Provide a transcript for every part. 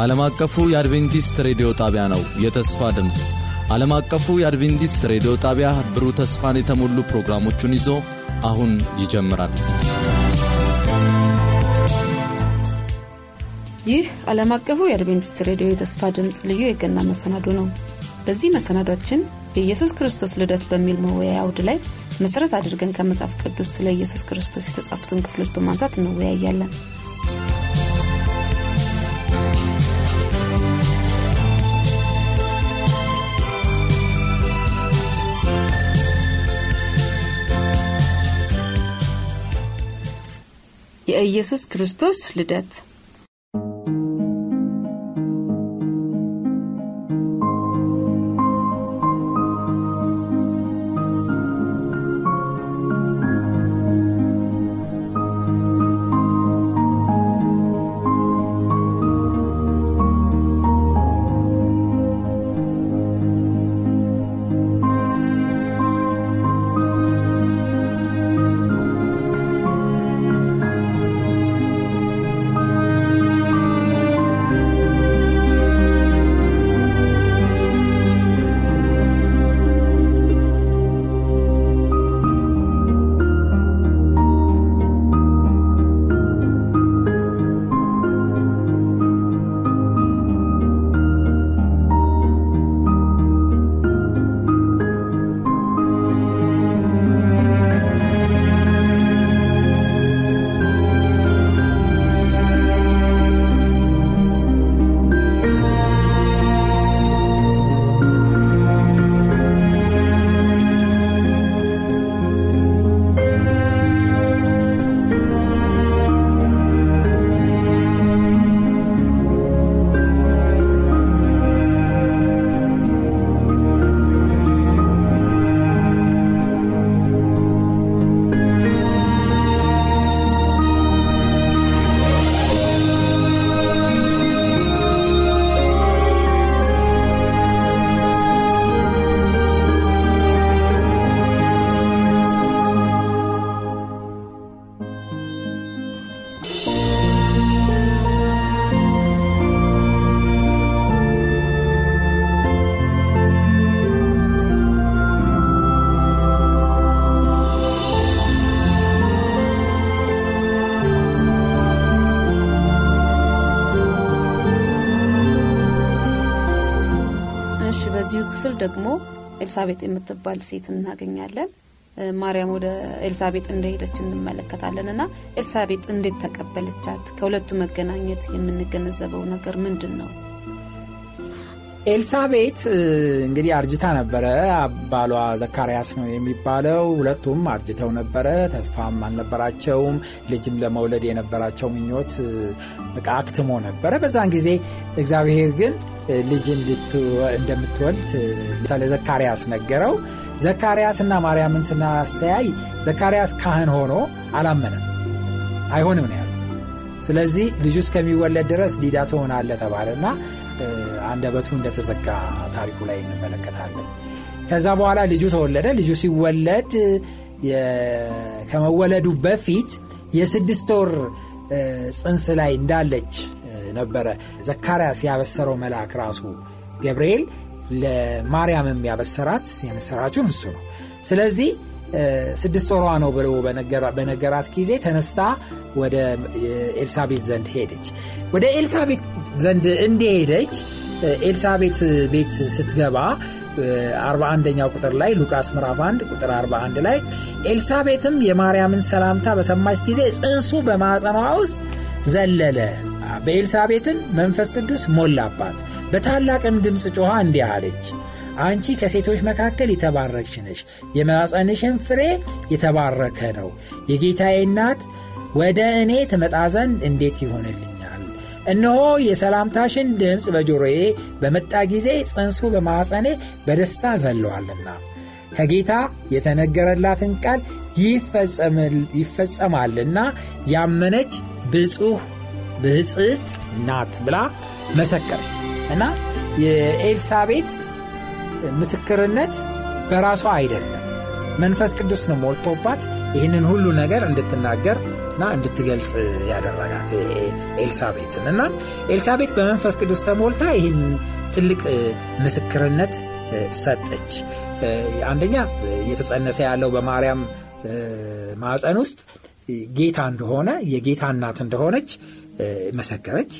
ይህ ዓለም አቀፉ የአድቬንቲስት ሬዲዮ ጣቢያ ነው። የተስፋ ድምፅ ዓለም አቀፉ የአድቬንቲስት ሬዲዮ ጣቢያ ብሩህ ተስፋን የተሞሉ ፕሮግራሞቹን ይዞ አሁን ይጀምራል። ይህ ዓለም አቀፉ የአድቬንቲስት ሬዲዮ የተስፋ ድምፅ ልዩ የገና መሰናዶ ነው። በዚህ መሰናዷችን የኢየሱስ ክርስቶስ ልደት በሚል መወያያ አውድ ላይ መሠረት አድርገን ከመጽሐፍ ቅዱስ ስለ ኢየሱስ ክርስቶስ የተጻፉትን ክፍሎች በማንሳት እንወያያለን። የኢየሱስ ክርስቶስ ልደት ደግሞ ኤልሳቤጥ የምትባል ሴት እናገኛለን። ማርያም ወደ ኤልሳቤጥ እንደሄደች እንመለከታለን እና ኤልሳቤጥ እንዴት ተቀበለቻት? ከሁለቱ መገናኘት የምንገነዘበው ነገር ምንድን ነው? ኤልሳቤት እንግዲህ አርጅታ ነበረ። ባሏ ዘካርያስ ነው የሚባለው። ሁለቱም አርጅተው ነበረ። ተስፋም አልነበራቸውም። ልጅም ለመውለድ የነበራቸው ምኞት በቃ አክትሞ ነበረ። በዛን ጊዜ እግዚአብሔር ግን ልጅ እንደምትወልድ ለዘካርያስ ነገረው። ዘካርያስና ማርያምን ስናስተያይ ዘካርያስ ካህን ሆኖ አላመነም። አይሆንም ነው ያሉ። ስለዚህ ልጁ እስከሚወለድ ድረስ ዲዳ ትሆናለህ ተባለና አንደበቱ እንደተዘጋ ታሪኩ ላይ እንመለከታለን። ከዛ በኋላ ልጁ ተወለደ። ልጁ ሲወለድ ከመወለዱ በፊት የስድስት ወር ጽንስ ላይ እንዳለች ነበረ ዘካርያስ ያበሰረው መልአክ ራሱ ገብርኤል ለማርያምም ያበሰራት የምስራቹን እሱ ነው። ስለዚህ ስድስት ወሯ ነው ብሎ በነገራት ጊዜ ተነስታ ወደ ኤልሳቤት ዘንድ ሄደች። ወደ ኤልሳቤት ዘንድ እንደሄደች ኤልሳቤት ቤት ስትገባ 41ኛው ቁጥር ላይ ሉቃስ ምዕራፍ 1 ቁጥር 41 ላይ ኤልሳቤትም የማርያምን ሰላምታ በሰማች ጊዜ ጽንሱ በማዕፀኗ ውስጥ ዘለለ። በኤልሳቤትን መንፈስ ቅዱስ ሞላባት። በታላቅም ድምፅ ጮኻ እንዲህ አለች፣ አንቺ ከሴቶች መካከል የተባረክሽ ነሽ፣ የማኅፀንሽም ፍሬ የተባረከ ነው። የጌታዬ እናት ወደ እኔ ትመጣ ዘንድ እንዴት ይሆንልኛል? እነሆ የሰላምታሽን ድምፅ በጆሮዬ በመጣ ጊዜ ጽንሱ በማኅፀኔ በደስታ ዘለዋልና ከጌታ የተነገረላትን ቃል ይፈጸማልና ያመነች ብፁህ ብፅዕት ናት ብላ መሰከረች እና የኤልሳቤት ምስክርነት በራሷ አይደለም መንፈስ ቅዱስ ነው ሞልቶባት ይህንን ሁሉ ነገር እንድትናገር እና እንድትገልጽ ያደረጋት ኤልሳቤትን እና ኤልሳቤት በመንፈስ ቅዱስ ተሞልታ ይህን ትልቅ ምስክርነት ሰጠች። አንደኛ እየተጸነሰ ያለው በማርያም ማዕፀን ውስጥ ጌታ እንደሆነ የጌታ እናት እንደሆነች መሰከረች።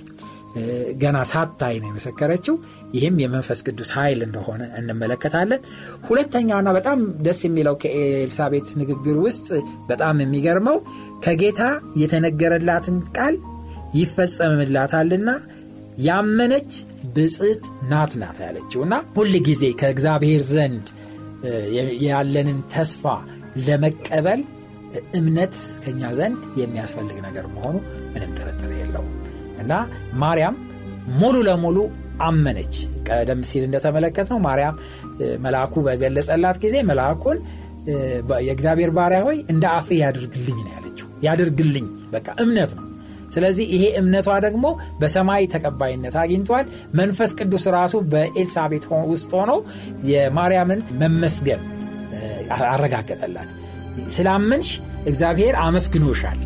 ገና ሳታይ ነው የመሰከረችው። ይህም የመንፈስ ቅዱስ ኃይል እንደሆነ እንመለከታለን። ሁለተኛውና በጣም ደስ የሚለው ከኤልሳቤት ንግግር ውስጥ በጣም የሚገርመው ከጌታ የተነገረላትን ቃል ይፈጸምላታልና ያመነች ብጽት ናት ናት ያለችው እና ሁል ጊዜ ከእግዚአብሔር ዘንድ ያለንን ተስፋ ለመቀበል እምነት ከኛ ዘንድ የሚያስፈልግ ነገር መሆኑ ምንም ጥርጥር የለውም እና ማርያም ሙሉ ለሙሉ አመነች። ቀደም ሲል እንደተመለከት ነው ማርያም መልአኩ በገለጸላት ጊዜ መልአኩን የእግዚአብሔር ባሪያ ሆይ እንደ አፍ ያድርግልኝ ነው ያለችው። ያድርግልኝ በቃ እምነት ነው። ስለዚህ ይሄ እምነቷ ደግሞ በሰማይ ተቀባይነት አግኝቷል። መንፈስ ቅዱስ ራሱ በኤልሳቤት ውስጥ ሆኖ የማርያምን መመስገን አረጋገጠላት። ስላመንሽ እግዚአብሔር አመስግኖሻል።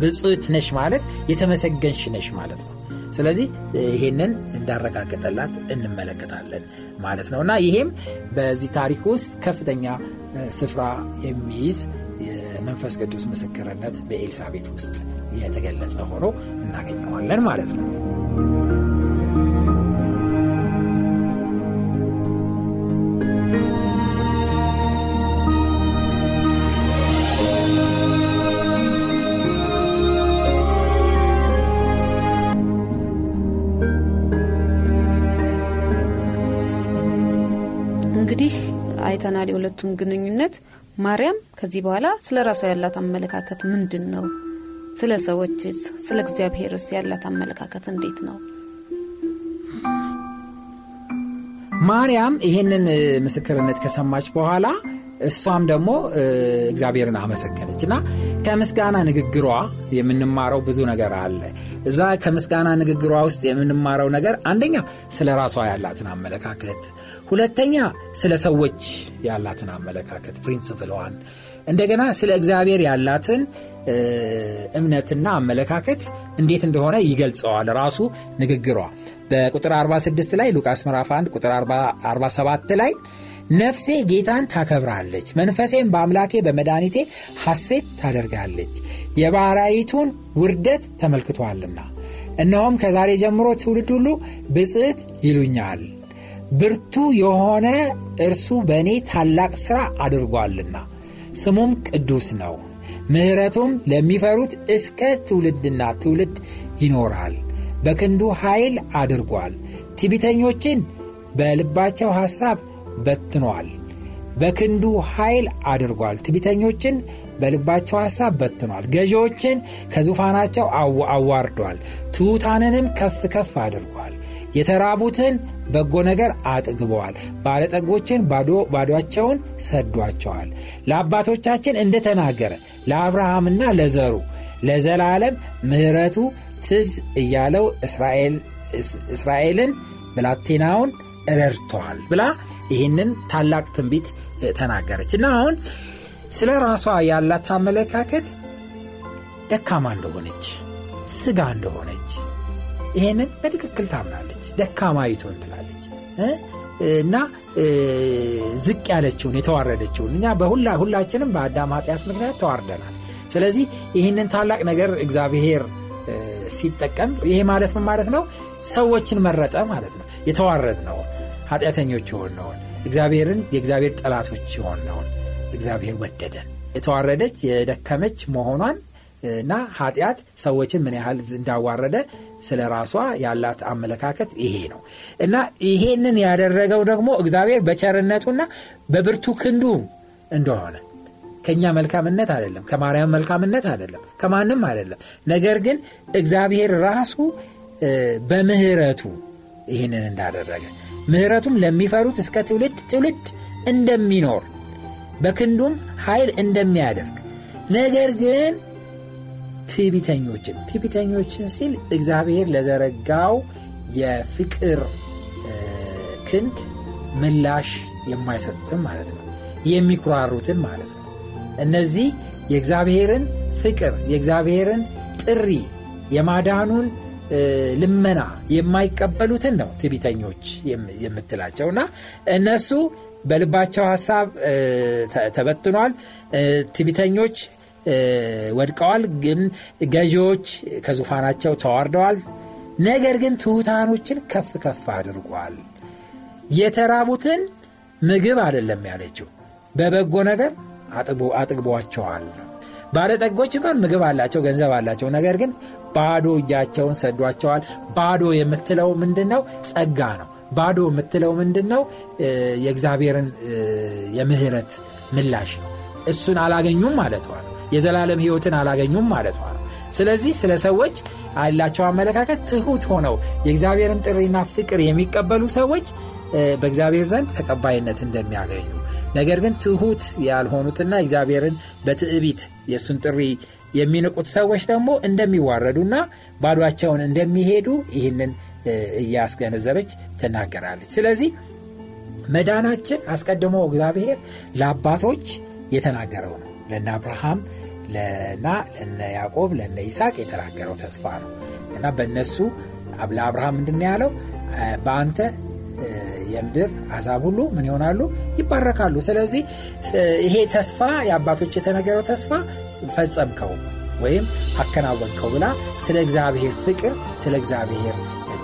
ብጽት ነሽ ማለት የተመሰገንሽ ነሽ ማለት ነው። ስለዚህ ይሄንን እንዳረጋገጠላት እንመለከታለን ማለት ነው እና ይሄም በዚህ ታሪክ ውስጥ ከፍተኛ ስፍራ የሚይዝ የመንፈስ ቅዱስ ምስክርነት በኤልሳቤት ውስጥ የተገለጸ ሆኖ እናገኘዋለን ማለት ነው። አይተናል የሁለቱን ግንኙነት። ማርያም ከዚህ በኋላ ስለ ራሷ ያላት አመለካከት ምንድን ነው? ስለ ሰዎችስ፣ ስለ እግዚአብሔርስ ያላት አመለካከት እንዴት ነው? ማርያም ይህንን ምስክርነት ከሰማች በኋላ እሷም ደግሞ እግዚአብሔርን አመሰገነች እና ከምስጋና ንግግሯ የምንማረው ብዙ ነገር አለ። እዛ ከምስጋና ንግግሯ ውስጥ የምንማረው ነገር አንደኛ ስለ ራሷ ያላትን አመለካከት፣ ሁለተኛ ስለ ሰዎች ያላትን አመለካከት principle ዋን፣ እንደገና ስለ እግዚአብሔር ያላትን እምነትና አመለካከት እንዴት እንደሆነ ይገልጸዋል ራሱ ንግግሯ በቁጥር 46 ላይ ሉቃስ ምዕራፍ 1 ቁጥር 47 ላይ ነፍሴ ጌታን ታከብራለች፣ መንፈሴም በአምላኬ በመድኃኒቴ ሐሴት ታደርጋለች፣ የባሕራይቱን ውርደት ተመልክቷልና። እነሆም ከዛሬ ጀምሮ ትውልድ ሁሉ ብጽዕት ይሉኛል፣ ብርቱ የሆነ እርሱ በእኔ ታላቅ ሥራ አድርጓልና፣ ስሙም ቅዱስ ነው፣ ምሕረቱም ለሚፈሩት እስከ ትውልድና ትውልድ ይኖራል። በክንዱ ኃይል አድርጓል፣ ትዕቢተኞችን በልባቸው ሐሳብ በትኗል። በክንዱ ኃይል አድርጓል። ትዕቢተኞችን በልባቸው ሐሳብ በትኗል። ገዢዎችን ከዙፋናቸው አዋርዷል። ትሑታንንም ከፍ ከፍ አድርጓል። የተራቡትን በጎ ነገር አጥግበዋል። ባለጠጎችን ባዶቸውን ሰዷቸዋል። ለአባቶቻችን እንደተናገረ ለአብርሃምና ለዘሩ ለዘላለም ምሕረቱ ትዝ እያለው እስራኤልን ብላቴናውን ረድተዋል ብላ ይህንን ታላቅ ትንቢት ተናገረች እና አሁን ስለ ራሷ ያላት አመለካከት ደካማ እንደሆነች ስጋ እንደሆነች ይህንን በትክክል ታምናለች። ደካማይቱን ትላለች እና ዝቅ ያለችውን የተዋረደችውን እኛ በሁላ ሁላችንም በአዳም ኃጢአት ምክንያት ተዋርደናል። ስለዚህ ይህንን ታላቅ ነገር እግዚአብሔር ሲጠቀም ይሄ ማለት ምን ማለት ነው? ሰዎችን መረጠ ማለት ነው። የተዋረድ ነው ኃጢአተኞች የሆነውን እግዚአብሔርን የእግዚአብሔር ጠላቶች የሆነውን እግዚአብሔር ወደደን። የተዋረደች የደከመች መሆኗን እና ኃጢአት ሰዎችን ምን ያህል እንዳዋረደ ስለ ራሷ ያላት አመለካከት ይሄ ነው እና ይሄንን ያደረገው ደግሞ እግዚአብሔር በቸርነቱና በብርቱ ክንዱ እንደሆነ ከእኛ መልካምነት አይደለም፣ ከማርያም መልካምነት አይደለም፣ ከማንም አይደለም። ነገር ግን እግዚአብሔር ራሱ በምህረቱ ይህንን እንዳደረገ ምህረቱም ለሚፈሩት እስከ ትውልድ ትውልድ እንደሚኖር በክንዱም ኃይል እንደሚያደርግ ነገር ግን ትዕቢተኞችን ትዕቢተኞችን ሲል እግዚአብሔር ለዘረጋው የፍቅር ክንድ ምላሽ የማይሰጡትን ማለት ነው። የሚኩራሩትን ማለት ነው። እነዚህ የእግዚአብሔርን ፍቅር የእግዚአብሔርን ጥሪ የማዳኑን ልመና የማይቀበሉትን ነው ትቢተኞች የምትላቸው። እና እነሱ በልባቸው ሀሳብ ተበትኗል። ትቢተኞች ወድቀዋል። ግን ገዢዎች ከዙፋናቸው ተዋርደዋል። ነገር ግን ትሑታኖችን ከፍ ከፍ አድርጓል። የተራቡትን ምግብ አይደለም ያለችው በበጎ ነገር አጥግቧቸዋል። ባለጠጎች እንኳን ምግብ አላቸው ገንዘብ አላቸው። ነገር ግን ባዶ እጃቸውን ሰዷቸዋል። ባዶ የምትለው ምንድን ነው ጸጋ ነው። ባዶ የምትለው ምንድን ነው የእግዚአብሔርን የምህረት ምላሽ ነው። እሱን አላገኙም ማለቷ ነው። የዘላለም ህይወትን አላገኙም ማለቷ ነው። ስለዚህ ስለ ሰዎች ያላቸው አመለካከት ትሁት ሆነው የእግዚአብሔርን ጥሪና ፍቅር የሚቀበሉ ሰዎች በእግዚአብሔር ዘንድ ተቀባይነት እንደሚያገኙ። ነገር ግን ትሁት ያልሆኑትና እግዚአብሔርን በትዕቢት የእሱን ጥሪ የሚንቁት ሰዎች ደግሞ እንደሚዋረዱና ባዷቸውን እንደሚሄዱ ይህንን እያስገነዘበች ትናገራለች። ስለዚህ መዳናችን አስቀድሞ እግዚአብሔር ለአባቶች የተናገረው ነው። ለነ አብርሃም ለና ለነ ያዕቆብ ለነ ይስቅ የተናገረው ተስፋ ነው። እና በእነሱ ለአብርሃም ምንድን ያለው? በአንተ የምድር አሕዛብ ሁሉ ምን ይሆናሉ? ይባረካሉ። ስለዚህ ይሄ ተስፋ የአባቶች የተነገረው ተስፋ ፈጸምከው ወይም አከናወንከው ብላ ስለ እግዚአብሔር ፍቅር ስለ እግዚአብሔር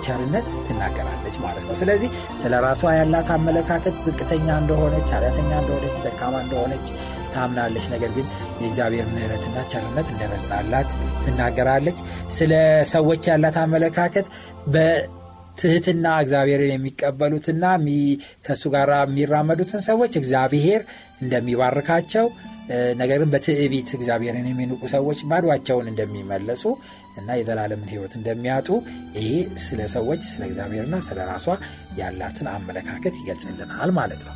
ቸርነት ትናገራለች ማለት ነው። ስለዚህ ስለ ራሷ ያላት አመለካከት ዝቅተኛ እንደሆነች ኃጢአተኛ እንደሆነች ደካማ እንደሆነች ታምናለች። ነገር ግን የእግዚአብሔር ምህረትና ቸርነት እንደበዛላት ትናገራለች። ስለ ሰዎች ያላት አመለካከት በትህትና እግዚአብሔርን የሚቀበሉትና ከእሱ ጋር የሚራመዱትን ሰዎች እግዚአብሔር እንደሚባርካቸው ነገር በትዕቢት እግዚአብሔርን የሚንቁ ሰዎች ባዷቸውን እንደሚመለሱ እና የዘላለምን ህይወት እንደሚያጡ ይሄ ስለ ሰዎች ስለ እግዚአብሔርና ስለ ራሷ ያላትን አመለካከት ይገልጽልናል ማለት ነው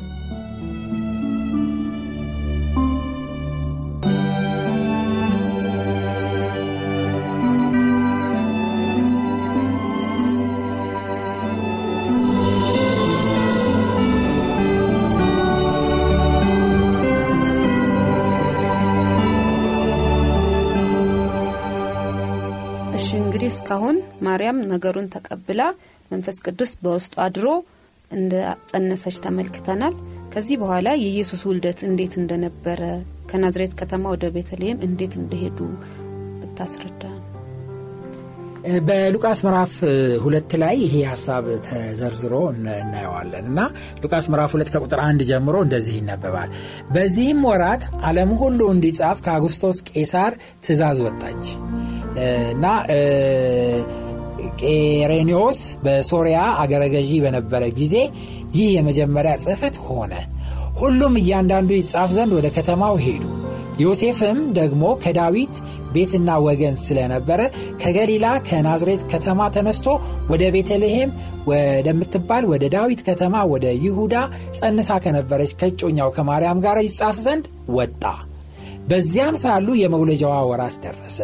እስካሁን ማርያም ነገሩን ተቀብላ መንፈስ ቅዱስ በውስጡ አድሮ እንደ ጸነሰች ተመልክተናል። ከዚህ በኋላ የኢየሱስ ውልደት እንዴት እንደነበረ ከናዝሬት ከተማ ወደ ቤተልሔም እንዴት እንደሄዱ ብታስረዳ በሉቃስ ምዕራፍ ሁለት ላይ ይሄ ሀሳብ ተዘርዝሮ እናየዋለን እና ሉቃስ ምዕራፍ ሁለት ከቁጥር አንድ ጀምሮ እንደዚህ ይነበባል። በዚህም ወራት ዓለም ሁሉ እንዲጻፍ ከአጉስቶስ ቄሳር ትእዛዝ ወጣች። እና ቄሬኒዎስ በሶሪያ አገረ በነበረ ጊዜ ይህ የመጀመሪያ ጽህፈት ሆነ። ሁሉም እያንዳንዱ ይጻፍ ዘንድ ወደ ከተማው ሄዱ። ዮሴፍም ደግሞ ከዳዊት ቤትና ወገን ስለነበረ ከገሊላ ከናዝሬት ከተማ ተነስቶ ወደ ቤተልሔም ወደምትባል ወደ ዳዊት ከተማ ወደ ይሁዳ ጸንሳ ከነበረች ከጮኛው ከማርያም ጋር ይጻፍ ዘንድ ወጣ። በዚያም ሳሉ የመውለጃዋ ወራት ደረሰ።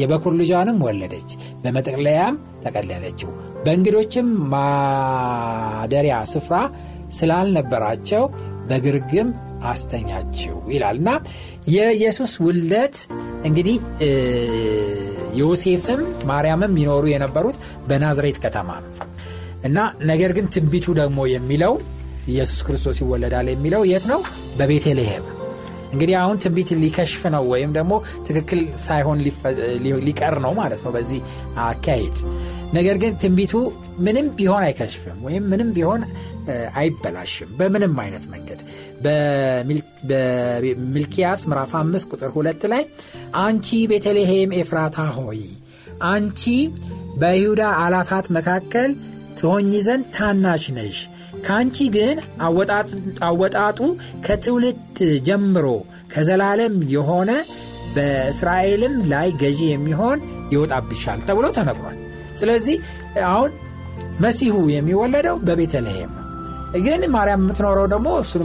የበኩር ልጇንም ወለደች። በመጠቅለያም ተቀለለችው። በእንግዶችም ማደሪያ ስፍራ ስላልነበራቸው በግርግም አስተኛችው ይላል እና የኢየሱስ ውለት እንግዲህ ዮሴፍም ማርያምም ይኖሩ የነበሩት በናዝሬት ከተማ ነው። እና ነገር ግን ትንቢቱ ደግሞ የሚለው ኢየሱስ ክርስቶስ ይወለዳል የሚለው የት ነው? በቤተልሔም። እንግዲህ አሁን ትንቢት ሊከሽፍ ነው ወይም ደግሞ ትክክል ሳይሆን ሊቀር ነው ማለት ነው በዚህ አካሄድ። ነገር ግን ትንቢቱ ምንም ቢሆን አይከሽፍም ወይም ምንም ቢሆን አይበላሽም በምንም አይነት መንገድ በሚልኪያስ ምዕራፍ 5 ቁጥር 2 ላይ አንቺ ቤተልሔም ኤፍራታ ሆይ አንቺ በይሁዳ አላፋት መካከል ትሆኝ ዘንድ ታናሽ ነሽ። ከአንቺ ግን አወጣጡ ከትውልድ ጀምሮ ከዘላለም የሆነ በእስራኤልም ላይ ገዢ የሚሆን ይወጣብሻል ተብሎ ተነግሯል። ስለዚህ አሁን መሲሁ የሚወለደው በቤተልሔም ነው ግን ማርያም የምትኖረው ደግሞ እሱን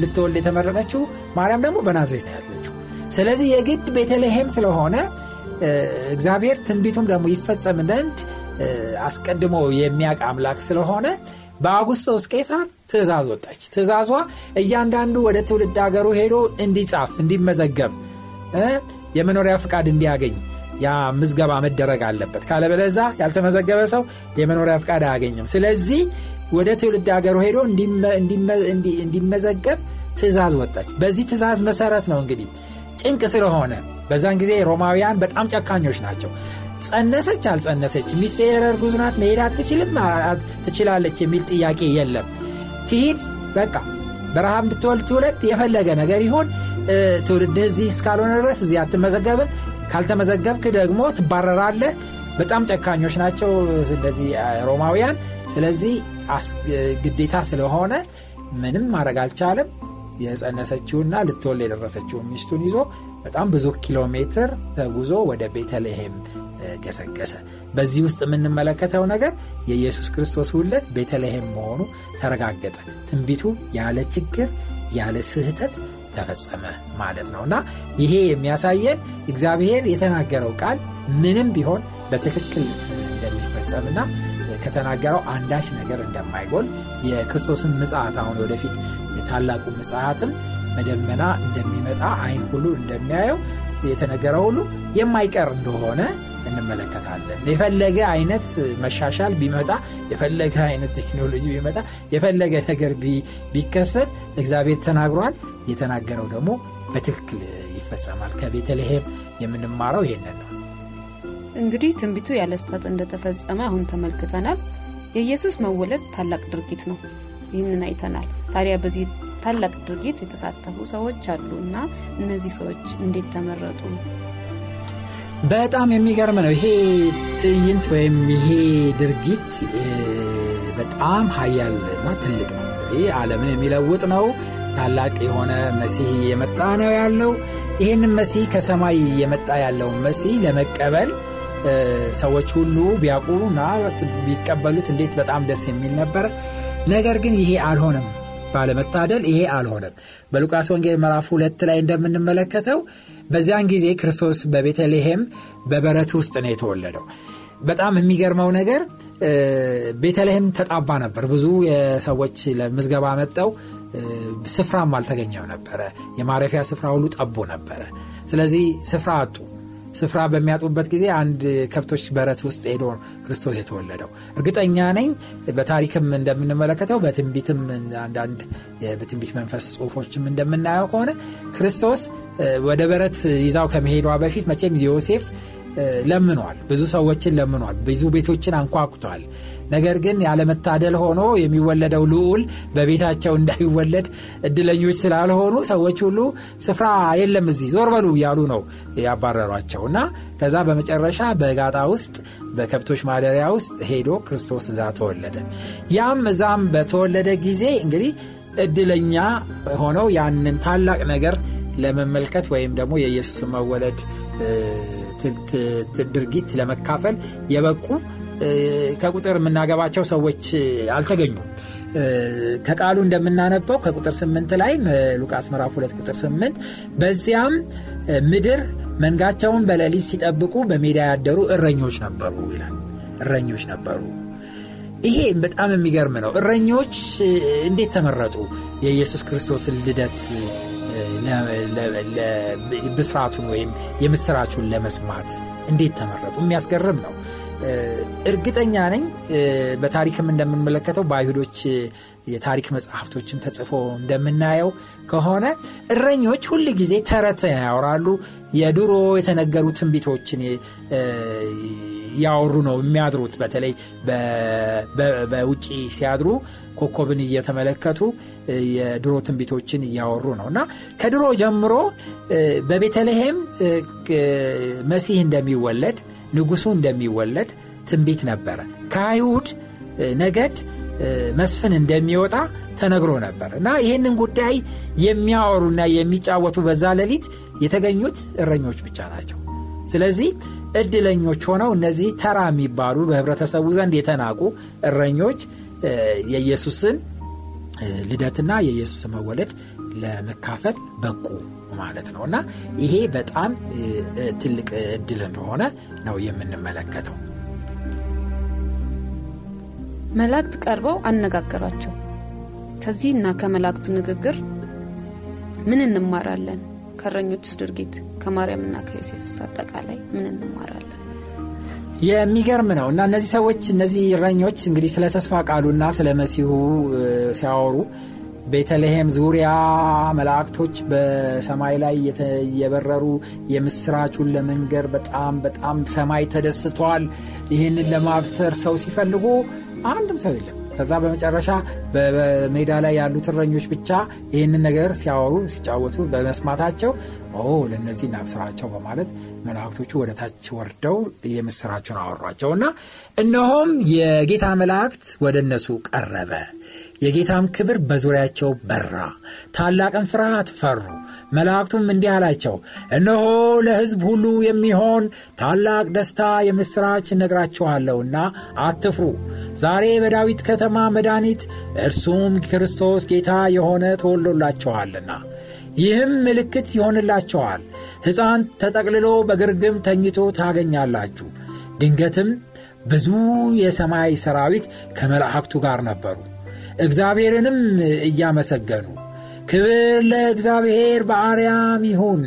ልትወልድ የተመረጠችው ማርያም ደግሞ በናዝሬት ያለችው ስለዚህ የግድ ቤተልሔም ስለሆነ እግዚአብሔር ትንቢቱም ደግሞ ይፈጸም ዘንድ አስቀድሞ የሚያውቅ አምላክ ስለሆነ በአጉስቶስ ቄሳር ትእዛዝ ወጣች ትእዛዟ እያንዳንዱ ወደ ትውልድ ሀገሩ ሄዶ እንዲጻፍ እንዲመዘገብ የመኖሪያ ፍቃድ እንዲያገኝ ያ ምዝገባ መደረግ አለበት። ካለበለዛ ያልተመዘገበ ሰው የመኖሪያ ፍቃድ አያገኝም። ስለዚህ ወደ ትውልድ ሀገሩ ሄዶ እንዲመዘገብ ትእዛዝ ወጣች። በዚህ ትእዛዝ መሰረት ነው እንግዲህ ጭንቅ ስለሆነ በዛን ጊዜ ሮማውያን በጣም ጨካኞች ናቸው። ጸነሰች አልጸነሰች፣ ሚስቴ እርጉዝ መሄድ አትችልም፣ ትችላለች የሚል ጥያቄ የለም። ትሂድ በቃ በረሃብ ብትወልድ ትውለድ፣ የፈለገ ነገር ይሁን፣ ትውልድህ እዚህ እስካልሆነ ድረስ እዚህ አትመዘገብም። ካልተመዘገብክ ደግሞ ትባረራለህ። በጣም ጨካኞች ናቸው እንደዚህ ሮማውያን። ስለዚህ ግዴታ ስለሆነ ምንም ማድረግ አልቻለም። የጸነሰችውና ልትወል የደረሰችውን ሚስቱን ይዞ በጣም ብዙ ኪሎ ሜትር ተጉዞ ወደ ቤተልሔም ገሰገሰ። በዚህ ውስጥ የምንመለከተው ነገር የኢየሱስ ክርስቶስ ውለት ቤተልሔም መሆኑ ተረጋገጠ። ትንቢቱ ያለ ችግር ያለ ስህተት ተፈጸመ ማለት ነው እና ይሄ የሚያሳየን እግዚአብሔር የተናገረው ቃል ምንም ቢሆን በትክክል እንደሚፈጸምና ከተናገረው አንዳች ነገር እንደማይጎል የክርስቶስን ምጽአት አሁን ወደፊት የታላቁ ምጽአትም በደመና እንደሚመጣ አይን ሁሉ እንደሚያየው የተነገረው ሁሉ የማይቀር እንደሆነ እንመለከታለን። የፈለገ አይነት መሻሻል ቢመጣ፣ የፈለገ አይነት ቴክኖሎጂ ቢመጣ፣ የፈለገ ነገር ቢከሰት እግዚአብሔር ተናግሯል። የተናገረው ደግሞ በትክክል ይፈጸማል። ከቤተልሔም የምንማረው ይሄንን ነው። እንግዲህ ትንቢቱ ያለ ስህተት እንደተፈጸመ አሁን ተመልክተናል። የኢየሱስ መወለድ ታላቅ ድርጊት ነው። ይህንን አይተናል። ታዲያ በዚህ ታላቅ ድርጊት የተሳተፉ ሰዎች አሉ እና እነዚህ ሰዎች እንዴት ተመረጡ? በጣም የሚገርም ነው። ይሄ ትዕይንት ወይም ይሄ ድርጊት በጣም ሀያል እና ትልቅ ነው። እንግዲህ ዓለምን የሚለውጥ ነው። ታላቅ የሆነ መሲህ የመጣ ነው ያለው። ይህንን መሲህ ከሰማይ የመጣ ያለውን መሲህ ለመቀበል ሰዎች ሁሉ ቢያውቁና ቢቀበሉት እንዴት በጣም ደስ የሚል ነበረ። ነገር ግን ይሄ አልሆነም። ባለመታደል ይሄ አልሆነም። በሉቃስ ወንጌል ምዕራፍ ሁለት ላይ እንደምንመለከተው በዚያን ጊዜ ክርስቶስ በቤተልሔም በበረት ውስጥ ነው የተወለደው። በጣም የሚገርመው ነገር ቤተልሔም ተጣባ ነበር። ብዙ ሰዎች ለምዝገባ መጠው ስፍራም አልተገኘው ነበረ። የማረፊያ ስፍራ ሁሉ ጠቦ ነበረ። ስለዚህ ስፍራ አጡ። ስፍራ በሚያጡበት ጊዜ አንድ ከብቶች በረት ውስጥ ሄዶ ክርስቶስ የተወለደው እርግጠኛ ነኝ። በታሪክም እንደምንመለከተው በትንቢትም አንዳንድ በትንቢት መንፈስ ጽሁፎችም እንደምናየው ከሆነ ክርስቶስ ወደ በረት ይዛው ከመሄዷ በፊት መቼም ዮሴፍ ለምኗል። ብዙ ሰዎችን ለምኗል። ብዙ ቤቶችን አንኳኩቷል። ነገር ግን ያለመታደል ሆኖ የሚወለደው ልዑል በቤታቸው እንዳይወለድ እድለኞች ስላልሆኑ ሰዎች ሁሉ ስፍራ የለም እዚህ ዞር በሉ እያሉ ነው ያባረሯቸው እና ከዛ በመጨረሻ በጋጣ ውስጥ በከብቶች ማደሪያ ውስጥ ሄዶ ክርስቶስ እዛ ተወለደ። ያም እዛም በተወለደ ጊዜ እንግዲህ እድለኛ ሆነው ያንን ታላቅ ነገር ለመመልከት ወይም ደግሞ የኢየሱስን መወለድ ድርጊት ለመካፈል የበቁ ከቁጥር የምናገባቸው ሰዎች አልተገኙም። ከቃሉ እንደምናነበው ከቁጥር ስምንት ላይ ሉቃስ ምዕራፍ ሁለት ቁጥር ስምንት በዚያም ምድር መንጋቸውን በሌሊት ሲጠብቁ በሜዳ ያደሩ እረኞች ነበሩ ይላል። እረኞች ነበሩ። ይሄ በጣም የሚገርም ነው። እረኞች እንዴት ተመረጡ? የኢየሱስ ክርስቶስን ልደት ብስራቱን ወይም የምስራቹን ለመስማት እንዴት ተመረጡ? የሚያስገርም ነው። እርግጠኛ ነኝ በታሪክም እንደምንመለከተው በአይሁዶች የታሪክ መጽሐፍቶችም ተጽፎ እንደምናየው ከሆነ እረኞች ሁል ጊዜ ተረት ያወራሉ። የድሮ የተነገሩ ትንቢቶችን ያወሩ ነው የሚያድሩት። በተለይ በውጪ ሲያድሩ ኮከብን እየተመለከቱ የድሮ ትንቢቶችን እያወሩ ነው እና ከድሮ ጀምሮ በቤተልሔም መሲህ እንደሚወለድ ንጉሱ እንደሚወለድ ትንቢት ነበረ። ከአይሁድ ነገድ መስፍን እንደሚወጣ ተነግሮ ነበር እና ይህንን ጉዳይ የሚያወሩና የሚጫወቱ በዛ ሌሊት የተገኙት እረኞች ብቻ ናቸው። ስለዚህ እድለኞች ሆነው እነዚህ ተራ የሚባሉ በህብረተሰቡ ዘንድ የተናቁ እረኞች የኢየሱስን ልደትና የኢየሱስን መወለድ ለመካፈል በቁ ማለት ነው እና ይሄ በጣም ትልቅ እድል እንደሆነ ነው የምንመለከተው። መላእክት ቀርበው አነጋገሯቸው። ከዚህና ከመላእክቱ ንግግር ምን እንማራለን? ከእረኞችስ ድርጊት ከማርያምና ከዮሴፍስ አጠቃላይ ምን እንማራለን? የሚገርም ነው እና እነዚህ ሰዎች እነዚህ እረኞች እንግዲህ ስለ ተስፋ ቃሉና ስለ መሲሁ ሲያወሩ ቤተልሔም ዙሪያ መላእክቶች በሰማይ ላይ የበረሩ የምስራቹን ለመንገር በጣም በጣም ሰማይ ተደስቷል። ይህንን ለማብሰር ሰው ሲፈልጉ አንድም ሰው የለም። ከዛ በመጨረሻ በሜዳ ላይ ያሉት እረኞች ብቻ ይህንን ነገር ሲያወሩ ሲጫወቱ በመስማታቸው ለእነዚህ እናብስራቸው በማለት መላእክቶቹ ወደ ታች ወርደው የምስራቸውን አወሯቸው እና እነሆም የጌታ መላእክት ወደ እነሱ ቀረበ የጌታም ክብር በዙሪያቸው በራ። ታላቅን ፍርሃት ፈሩ። መላእክቱም እንዲህ አላቸው እነሆ ለሕዝብ ሁሉ የሚሆን ታላቅ ደስታ የምሥራች እነግራችኋለሁና አትፍሩ። ዛሬ በዳዊት ከተማ መድኃኒት እርሱም ክርስቶስ ጌታ የሆነ ተወሎላችኋልና ይህም ምልክት ይሆንላቸዋል ሕፃን ተጠቅልሎ በግርግም ተኝቶ ታገኛላችሁ። ድንገትም ብዙ የሰማይ ሰራዊት ከመላእክቱ ጋር ነበሩ እግዚአብሔርንም እያመሰገኑ። ክብር ለእግዚአብሔር በአርያም ይሁን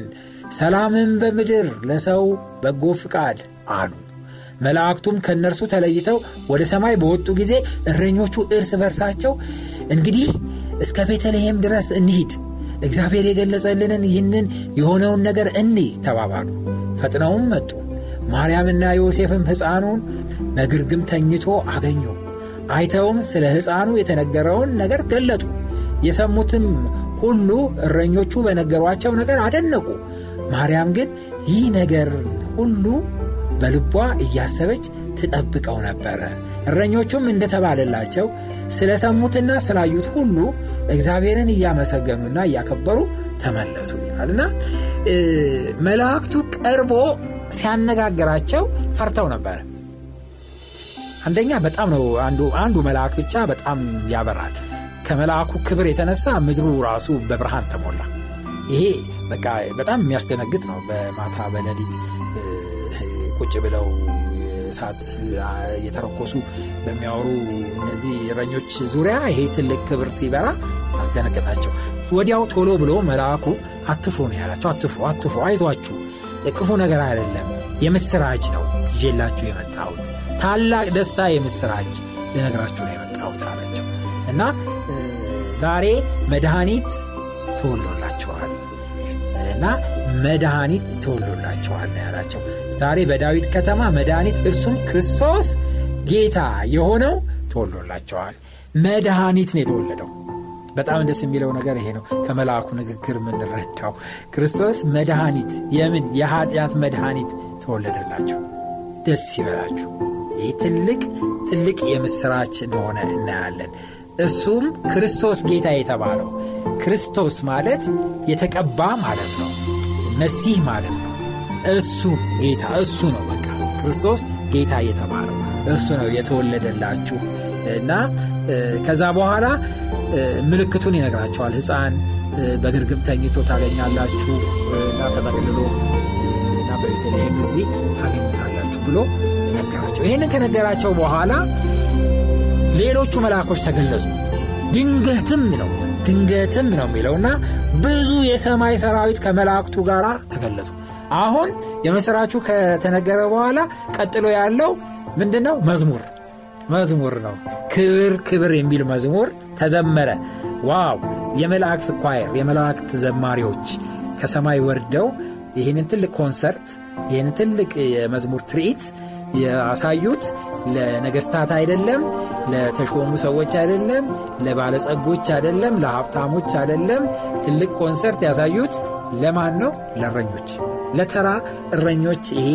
ሰላምም በምድር ለሰው በጎ ፍቃድ አሉ። መላእክቱም ከእነርሱ ተለይተው ወደ ሰማይ በወጡ ጊዜ እረኞቹ እርስ በርሳቸው እንግዲህ እስከ ቤተልሔም ድረስ እንሂድ እግዚአብሔር የገለጸልንን ይህንን የሆነውን ነገር እኒ ተባባሉ። ፈጥነውም መጡ። ማርያምና ዮሴፍም ሕፃኑን በግርግም ተኝቶ አገኙ አይተውም ስለ ሕፃኑ የተነገረውን ነገር ገለጡ። የሰሙትም ሁሉ እረኞቹ በነገሯቸው ነገር አደነቁ። ማርያም ግን ይህ ነገር ሁሉ በልቧ እያሰበች ትጠብቀው ነበረ። እረኞቹም እንደተባለላቸው ስለ ሰሙትና ስላዩት ሁሉ እግዚአብሔርን እያመሰገኑና እያከበሩ ተመለሱ ይላል። እና መላእክቱ ቀርቦ ሲያነጋግራቸው ፈርተው ነበረ አንደኛ በጣም ነው አንዱ መልአክ ብቻ በጣም ያበራል። ከመልአኩ ክብር የተነሳ ምድሩ ራሱ በብርሃን ተሞላ። ይሄ በቃ በጣም የሚያስደነግጥ ነው። በማታ በሌሊት ቁጭ ብለው እሳት እየተረኮሱ በሚያወሩ እነዚህ እረኞች ዙሪያ ይሄ ትልቅ ክብር ሲበራ አስደነገጣቸው። ወዲያው ቶሎ ብሎ መልአኩ አትፍሩ ነው ያላቸው። አትፍሩ አትፍሩ አይቷችሁ ክፉ ነገር አይደለም የምስራች ነው ይዤላችሁ የመጣሁት። ታላቅ ደስታ የምስራች ልነግራችሁ ነው የመጣሁት አላቸው እና ዛሬ መድኃኒት ተወሎላቸዋል እና መድኃኒት ተወሎላቸዋል ነው ያላቸው። ዛሬ በዳዊት ከተማ መድኃኒት እርሱም ክርስቶስ ጌታ የሆነው ተወሎላቸዋል መድኃኒት ነው የተወለደው። በጣም ደስ የሚለው ነገር ይሄ ነው። ከመልአኩ ንግግር የምንረዳው ክርስቶስ መድኃኒት የምን? የኃጢአት መድኃኒት ተወለደላችሁ። ደስ ይበላችሁ። ይህ ትልቅ ትልቅ የምስራች እንደሆነ እናያለን። እሱም ክርስቶስ ጌታ የተባለው። ክርስቶስ ማለት የተቀባ ማለት ነው። መሲህ ማለት ነው። እሱ ጌታ እሱ ነው በቃ ክርስቶስ ጌታ የተባለው። እሱ ነው የተወለደላችሁ እና ከዛ በኋላ ምልክቱን ይነግራቸዋል። ህፃን በግርግም ተኝቶ ታገኛላችሁ እና ተጠቅልሎ በቤተልሔም እዚህ ታገኙታላችሁ ብሎ ነገራቸው። ይህንን ከነገራቸው በኋላ ሌሎቹ መልአኮች ተገለጹ። ድንገትም ነው ድንገትም ነው የሚለውና ብዙ የሰማይ ሰራዊት ከመላእክቱ ጋር ተገለጹ። አሁን የመሥራቹ ከተነገረ በኋላ ቀጥሎ ያለው ምንድን ነው መዝሙር መዝሙር ነው። ክብር ክብር የሚል መዝሙር ተዘመረ። ዋው! የመላእክት choir የመላእክት ዘማሪዎች ከሰማይ ወርደው ይህንን ትልቅ ኮንሰርት ይህንን ትልቅ የመዝሙር ትርኢት ያሳዩት ለነገስታት አይደለም ለተሾሙ ሰዎች አይደለም ለባለጸጎች አይደለም ለሀብታሞች አይደለም። ትልቅ ኮንሰርት ያሳዩት ለማን ነው? ለእረኞች። ለተራ እረኞች ይሄ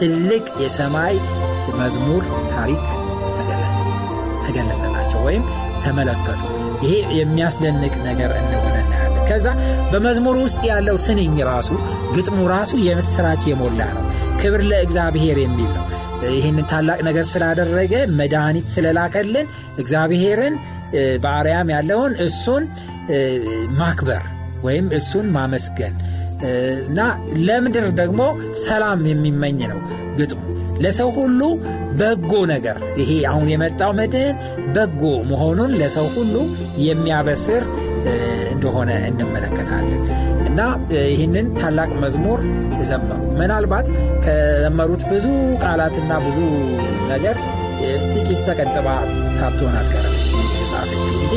ትልቅ የሰማይ መዝሙር ታሪክ ተገለጸላቸው ወይም ተመለከቱ። ይሄ የሚያስደንቅ ነገር እንደሆነ ከዛ በመዝሙር ውስጥ ያለው ስንኝ ራሱ ግጥሙ ራሱ የምስራች የሞላ ነው። ክብር ለእግዚአብሔር የሚል ነው። ይህንን ታላቅ ነገር ስላደረገ መድኃኒት ስለላከልን እግዚአብሔርን በአርያም ያለውን እሱን ማክበር ወይም እሱን ማመስገን። እና ለምድር ደግሞ ሰላም የሚመኝ ነው ግጥሙ። ለሰው ሁሉ በጎ ነገር ይሄ አሁን የመጣው መድህን በጎ መሆኑን ለሰው ሁሉ የሚያበስር እንደሆነ እንመለከታለን እና ይህንን ታላቅ መዝሙር ዘመሩ። ምናልባት ከዘመሩት ብዙ ቃላትና ብዙ ነገር ጥቂት ተቀንጥባ ሳትሆን አትቀርም እንጂ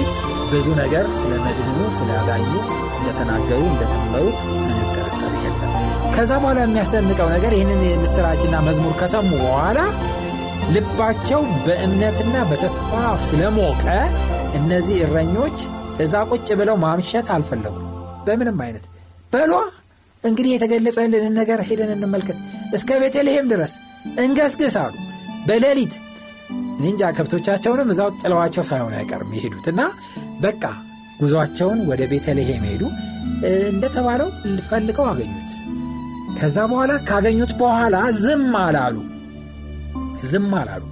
ብዙ ነገር ስለ መድህኑ ስለ አዳኙ እንደተናገሩ እንደተመሩ ምንም ጥርጥር የለም። ከዛ በኋላ የሚያስደንቀው ነገር ይህንን የምስራችና መዝሙር ከሰሙ በኋላ ልባቸው በእምነትና በተስፋ ስለሞቀ እነዚህ እረኞች እዛ ቁጭ ብለው ማምሸት አልፈለጉም። በምንም አይነት በሏ እንግዲህ የተገለጸልንን ነገር ሄደን እንመልከት፣ እስከ ቤተልሔም ድረስ እንገስግስ አሉ። በሌሊት እንጃ ከብቶቻቸውንም እዛው ጥለዋቸው ሳይሆን አይቀርም የሄዱት እና በቃ ጉዟቸውን ወደ ቤተልሔም ሄዱ። እንደተባለው ፈልገው አገኙት። ከዛ በኋላ ካገኙት በኋላ ዝም አላሉ። ዝም አላሉ።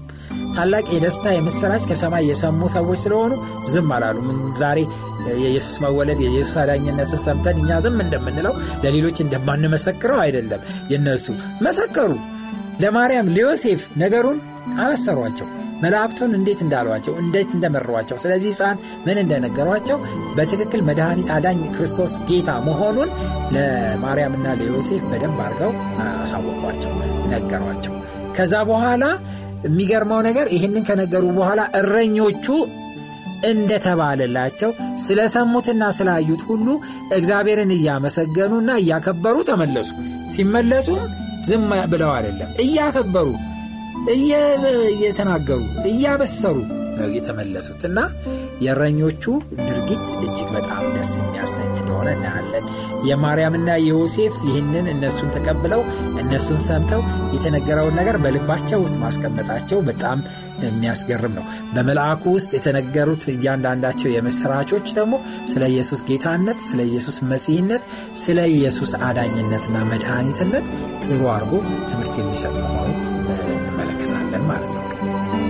ታላቅ የደስታ የምስራች ከሰማይ የሰሙ ሰዎች ስለሆኑ ዝም አላሉ። ዛሬ የኢየሱስ መወለድ የኢየሱስ አዳኝነትን ሰምተን እኛ ዝም እንደምንለው ለሌሎች እንደማንመሰክረው አይደለም። የነሱ መሰከሩ። ለማርያም ለዮሴፍ ነገሩን አበሰሯቸው። መላእክቱን እንዴት እንዳሏቸው እንዴት እንደመሯቸው ስለዚህ ሕፃን ምን እንደነገሯቸው በትክክል መድኃኒት አዳኝ ክርስቶስ ጌታ መሆኑን ለማርያምና ለዮሴፍ በደንብ አድርገው አሳወቋቸው፣ ነገሯቸው። ከዛ በኋላ የሚገርመው ነገር ይህንን ከነገሩ በኋላ እረኞቹ እንደተባለላቸው ስለሰሙትና ስላዩት ሁሉ እግዚአብሔርን እያመሰገኑና እያከበሩ ተመለሱ። ሲመለሱም ዝም ብለው አይደለም፣ እያከበሩ እየተናገሩ እያበሰሩ ነው የተመለሱት እና የእረኞቹ ድርጊት እጅግ በጣም ደስ የሚያሰኝ እንደሆነ እናያለን። የማርያምና የዮሴፍ ይህንን እነሱን ተቀብለው እነሱን ሰምተው የተነገረውን ነገር በልባቸው ውስጥ ማስቀመጣቸው በጣም የሚያስገርም ነው። በመልአኩ ውስጥ የተነገሩት እያንዳንዳቸው የምስራቾች ደግሞ ስለ ኢየሱስ ጌታነት፣ ስለ ኢየሱስ መሲህነት፣ ስለ ኢየሱስ አዳኝነትና መድኃኒትነት ጥሩ አድርጎ ትምህርት የሚሰጥ መሆኑ እንመለከታለን ማለት ነው።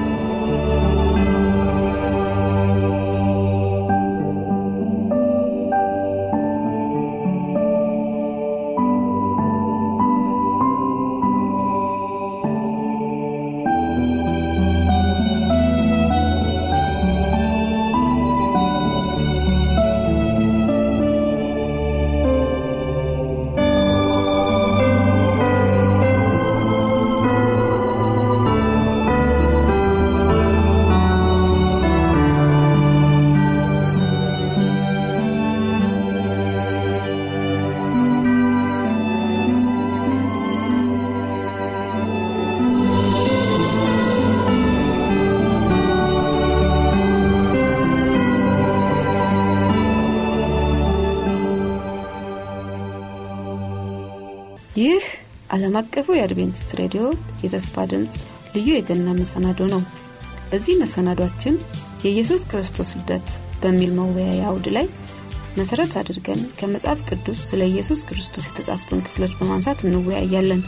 ይህ ዓለም አቀፉ የአድቬንቲስት ሬዲዮ የተስፋ ድምፅ ልዩ የገና መሰናዶ ነው። በዚህ መሰናዷችን የኢየሱስ ክርስቶስ ልደት በሚል መወያያ አውድ ላይ መሰረት አድርገን ከመጽሐፍ ቅዱስ ስለ ኢየሱስ ክርስቶስ የተጻፉትን ክፍሎች በማንሳት እንወያያለን።